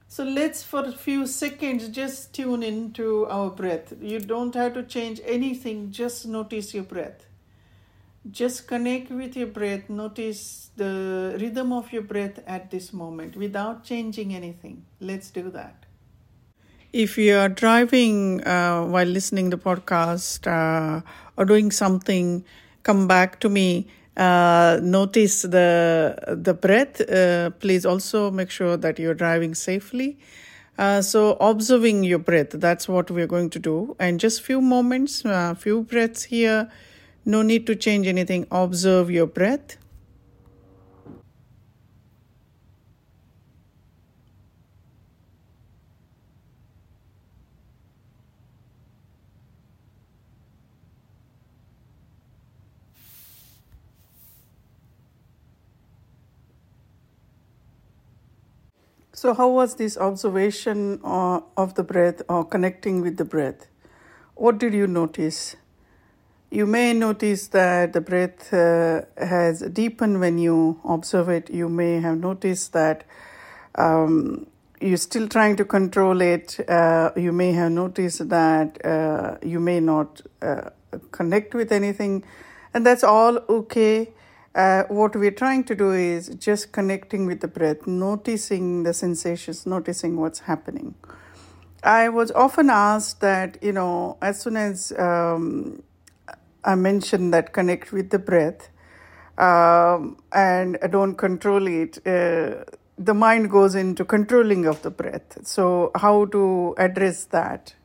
So let's for a few seconds just tune into our breath. You don't have to change anything, just notice your breath. Just connect with your breath, notice the rhythm of your breath at this moment without changing anything. Let's do that. If you are driving uh, while listening to podcast uh, or doing something, come back to me uh, notice the the breath. Uh, please also make sure that you're driving safely. Uh, so observing your breath, that's what we're going to do. And just few moments, uh, few breaths here. No need to change anything. Observe your breath. So, how was this observation uh, of the breath or connecting with the breath? What did you notice? You may notice that the breath uh, has deepened when you observe it. You may have noticed that um, you're still trying to control it. Uh, you may have noticed that uh, you may not uh, connect with anything, and that's all okay uh, what we're trying to do is just connecting with the breath, noticing the sensations, noticing what's happening. I was often asked that, you know, as soon as um, I mention that connect with the breath um, and don't control it, uh, the mind goes into controlling of the breath. So, how to address that?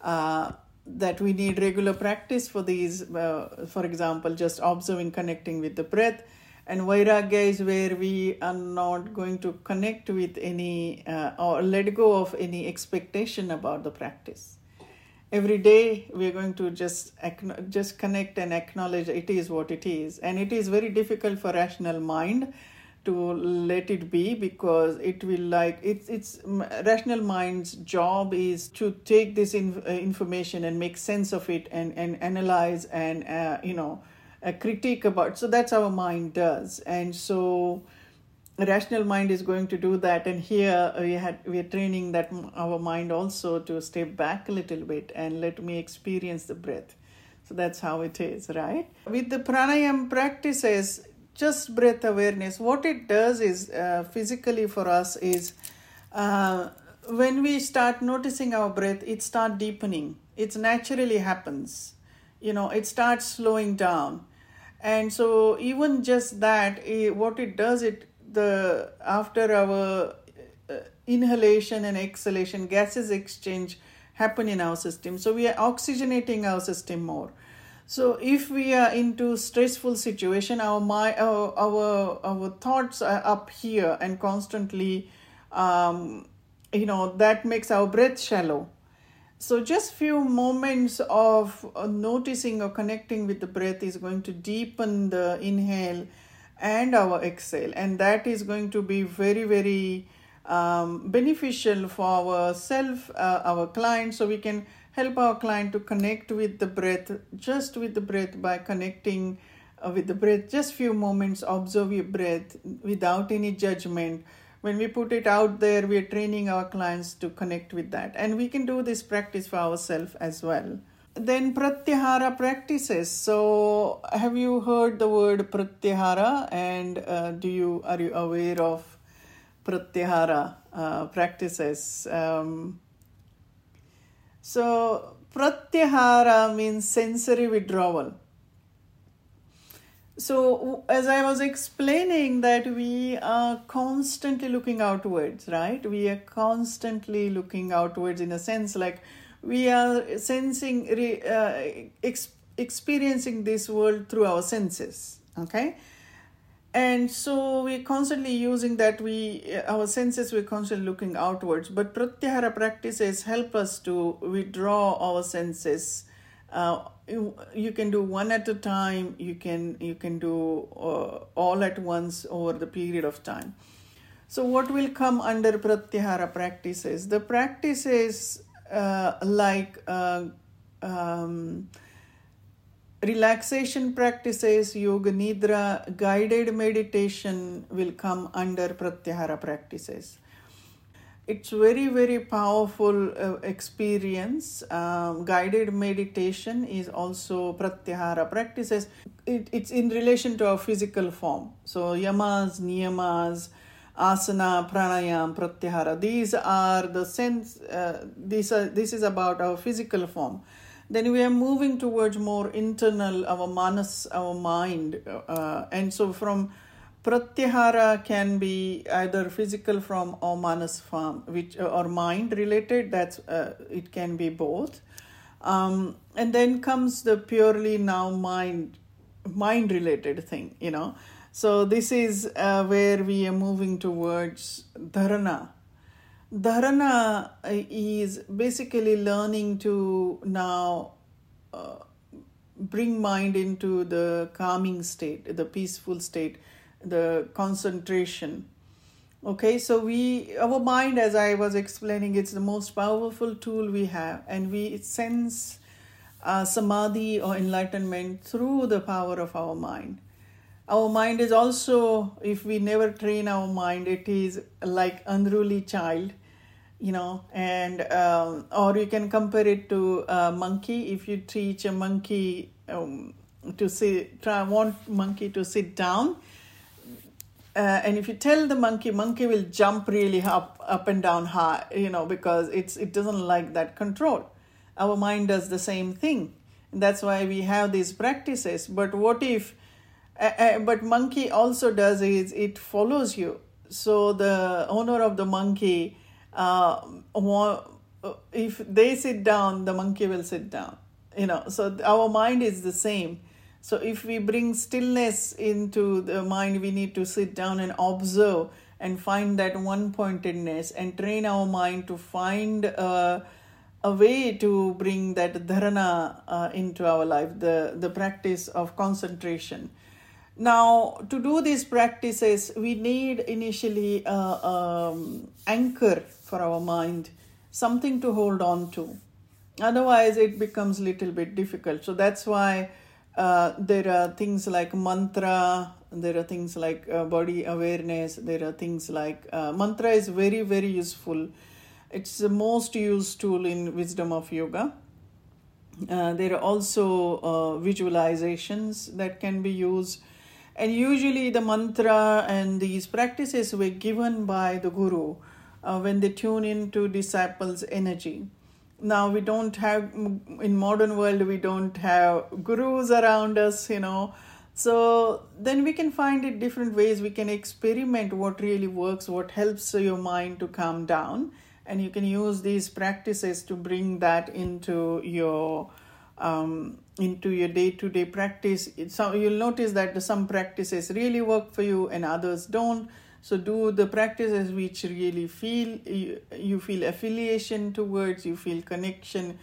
Uh, that we need regular practice for these uh, for example just observing connecting with the breath. And vairagya is where we are not going to connect with any uh, or let go of any expectation about the practice. Every day we are going to just just connect and acknowledge it is what it is. And it is very difficult for rational mind to let it be because it will like it's it's rational mind's job is to take this in, uh, information and make sense of it and and analyze and uh, you know a critique about so that's our mind does. And so rational mind is going to do that. And here we had we are training that our mind also to step back a little bit and let me experience the breath. So that's how it is right? With the pranayam practices just breath awareness. What it does is uh, physically for us is uh, when we start noticing our breath it start deepening. It naturally happens. You know it starts slowing down. And so even just that it, what it does it the after our uh, inhalation and exhalation gases exchange happen in our system. So we are oxygenating our system more so if we are into stressful situation, our my our our, our thoughts are up here and constantly, um, you know that makes our breath shallow. So just few moments of uh, noticing or connecting with the breath is going to deepen the inhale and our exhale, and that is going to be very very um, beneficial for our self, uh, our clients, so we can help our client to connect with the breath, just with the breath by connecting uh, with the breath, just few moments, observe your breath without any judgment. When we put it out there, we are training our clients to connect with that. And we can do this practice for ourselves as well. Then pratyahara practices. So, have you heard the word pratyahara? And uh, do you are you aware of pratyahara uh, practices? Um, so, pratyahara means sensory withdrawal. So, as I was explaining, that we are constantly looking outwards, right? We are constantly looking outwards in a sense like we are sensing, uh, ex- experiencing this world through our senses, okay? And so we're constantly using that we our senses we're constantly looking outwards. But pratyahara practices help us to withdraw our senses. Uh, you, can do one at a time. You can you can do uh, all at once over the period of time. So what will come under pratyahara practices? The practices uh, like uh, um, relaxation practices, yoga nidra, guided meditation will come under pratyahara practices. It's very, very powerful uh, experience. Um, guided meditation is also pratyahara practices. It, it's in relation to our physical form. So, yamas, niyamas, asana, pranayam, pratyahara. These are the sense. Uh, these are. This is about our physical form then we are moving towards more internal our manas our mind uh, and so from pratyahara can be either physical from or manas form which uh, or mind related that's uh, it can be both. Um, and then comes the purely now mind mind related thing you know. So this is uh, where we are moving towards dharana Dharana uh, is basically learning to now uh, bring mind into the calming state, the peaceful state, the concentration. Okay, so we our mind, as I was explaining, it's the most powerful tool we have, and we sense uh, samadhi or enlightenment through the power of our mind our mind is also if we never train our mind it is like unruly child you know and um, or you can compare it to a monkey. If you teach a monkey um, to sit try want monkey to sit down uh, and if you tell the monkey monkey will jump really up up and down high you know because it's it doesn't like that control. Our mind does the same thing. And that's why we have these practices. But what if uh, uh, but monkey also does is it follows you. So the owner of the monkey uh, if they sit down, the monkey will sit down. You know, so our mind is the same. So if we bring stillness into the mind, we need to sit down and observe and find that one pointedness and train our mind to find a, a way to bring that dharana uh, into our life, the, the practice of concentration. Now, to do these practices, we need initially an um, anchor for our mind, something to hold on to. Otherwise, it becomes a little bit difficult. So that's why uh, there are things like mantra, there are things like uh, body awareness, there are things like uh, mantra is very, very useful. It's the most used tool in wisdom of yoga. Uh, there are also uh, visualizations that can be used and usually the mantra and these practices were given by the guru uh, when they tune into disciples' energy. Now we don't have in modern world we don't have gurus around us, you know. So then we can find it different ways. We can experiment what really works, what helps your mind to calm down, and you can use these practices to bring that into your um, into your day-to-day practice so you'll notice that some practices really work for you and others don't so do the practices which really feel you, you feel affiliation towards you feel connection.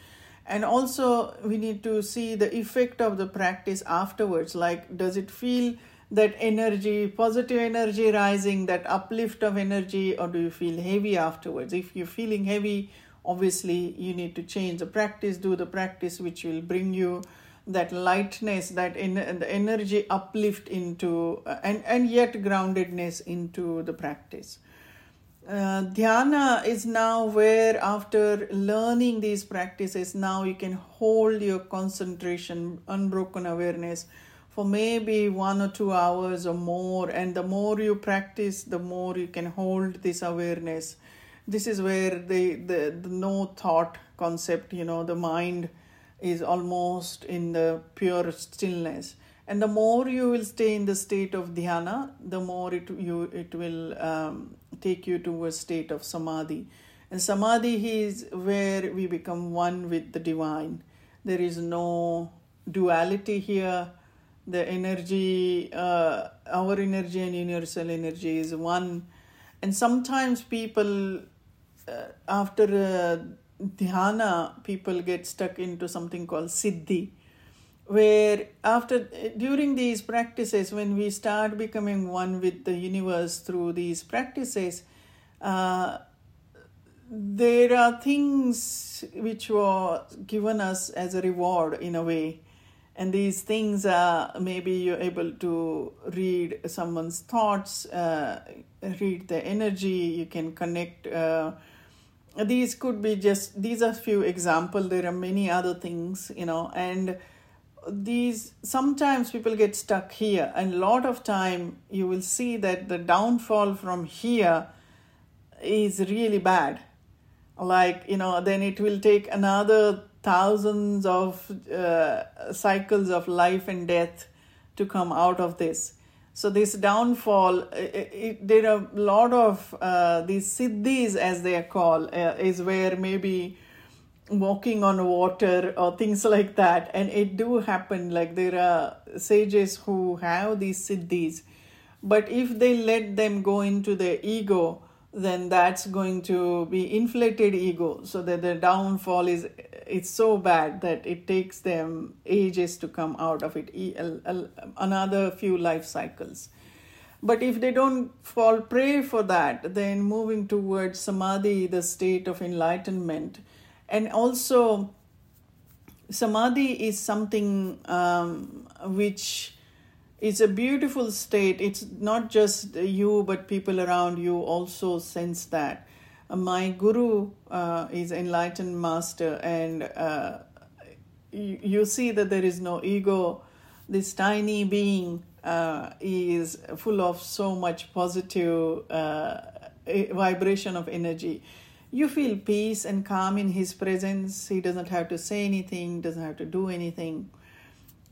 And also we need to see the effect of the practice afterwards. Like does it feel that energy positive energy rising that uplift of energy or do you feel heavy afterwards? If you're feeling heavy obviously you need to change the practice do the practice which will bring you that lightness that in the energy uplift into uh, and and yet groundedness into the practice. Uh, dhyana is now where after learning these practices now you can hold your concentration unbroken awareness for maybe one or two hours or more and the more you practice the more you can hold this awareness. This is where the, the, the no thought concept you know the mind is almost in the pure stillness. And the more you will stay in the state of dhyana the more it you it will um, take you to a state of samadhi. And samadhi is where we become one with the divine. There is no duality here. The energy uh, our energy and universal energy is one. And sometimes people uh, after uh, dhyana, people get stuck into something called siddhi, where after during these practices, when we start becoming one with the universe through these practices, uh, there are things which were given us as a reward in a way. And these things are maybe you're able to read someone's thoughts uh, read the energy you can connect uh, these could be just these are few example. There are many other things you know and these sometimes people get stuck here and a lot of time you will see that the downfall from here is really bad. Like you know then it will take another thousands of uh, cycles of life and death to come out of this so this downfall, it, it, there are a lot of uh, these siddhis, as they are called, uh, is where maybe walking on water or things like that, and it do happen. Like there are sages who have these siddhis, but if they let them go into their ego, then that's going to be inflated ego. So that the downfall is it's so bad that it takes them ages to come out of it another few life cycles. But if they don't fall prey for that then moving towards samadhi the state of enlightenment. And also samadhi is something um, which it's a beautiful state. It's not just you, but people around you also sense that. Uh, my guru uh, is enlightened master, and uh, you, you, see that there is no ego. This tiny being uh, is full of so much positive uh, vibration of energy. You feel peace and calm in his presence. He doesn't have to say anything, doesn't have to do anything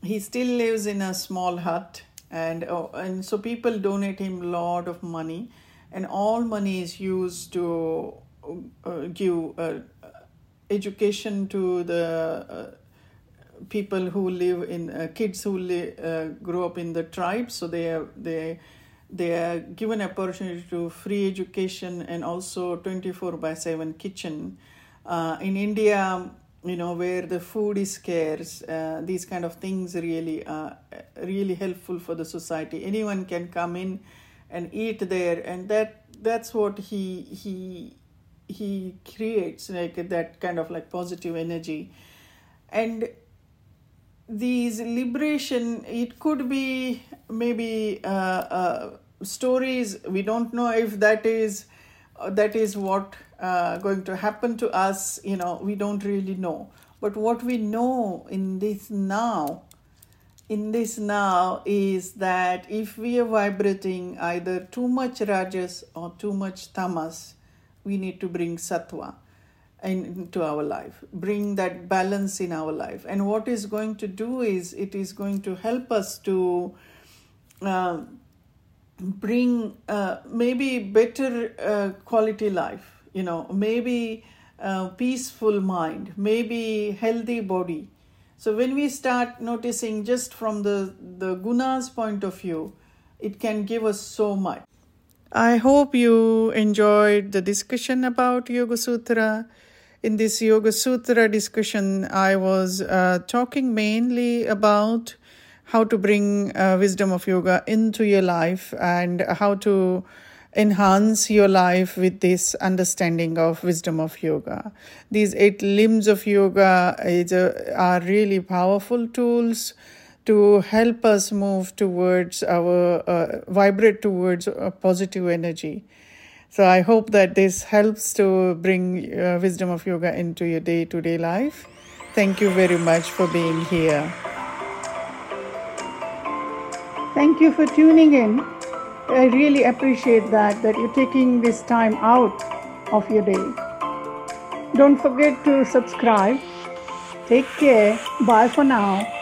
he still lives in a small hut and oh, and so people donate him a lot of money and all money is used to uh, give uh, education to the uh, people who live in uh, kids who li- uh, grow up in the tribe. So they are they they are given opportunity to free education and also 24 by 7 kitchen. Uh, in india you know where the food is scarce uh, these kind of things really are really helpful for the society. Anyone can come in and eat there and that that's what he he he creates like that kind of like positive energy. And these liberation it could be maybe uh, uh, stories we don't know if that is uh, that is what uh, going to happen to us, you know, we don't really know. But what we know in this now, in this now, is that if we are vibrating either too much rajas or too much tamas, we need to bring sattva into our life, bring that balance in our life. And what is going to do is it is going to help us to. Uh, bring uh, maybe better uh, quality life you know maybe peaceful mind maybe healthy body. So when we start noticing just from the the gunas point of view it can give us so much. I hope you enjoyed the discussion about yoga sutra. In this yoga sutra discussion i was uh, talking mainly about how to bring uh, wisdom of yoga into your life and how to enhance your life with this understanding of wisdom of yoga. These eight limbs of yoga a, are really powerful tools to help us move towards our uh, vibrate towards a positive energy. So I hope that this helps to bring uh, wisdom of yoga into your day to day life. Thank you very much for being here. Thank you for tuning in. I really appreciate that, that you're taking this time out of your day. Don't forget to subscribe. Take care. Bye for now.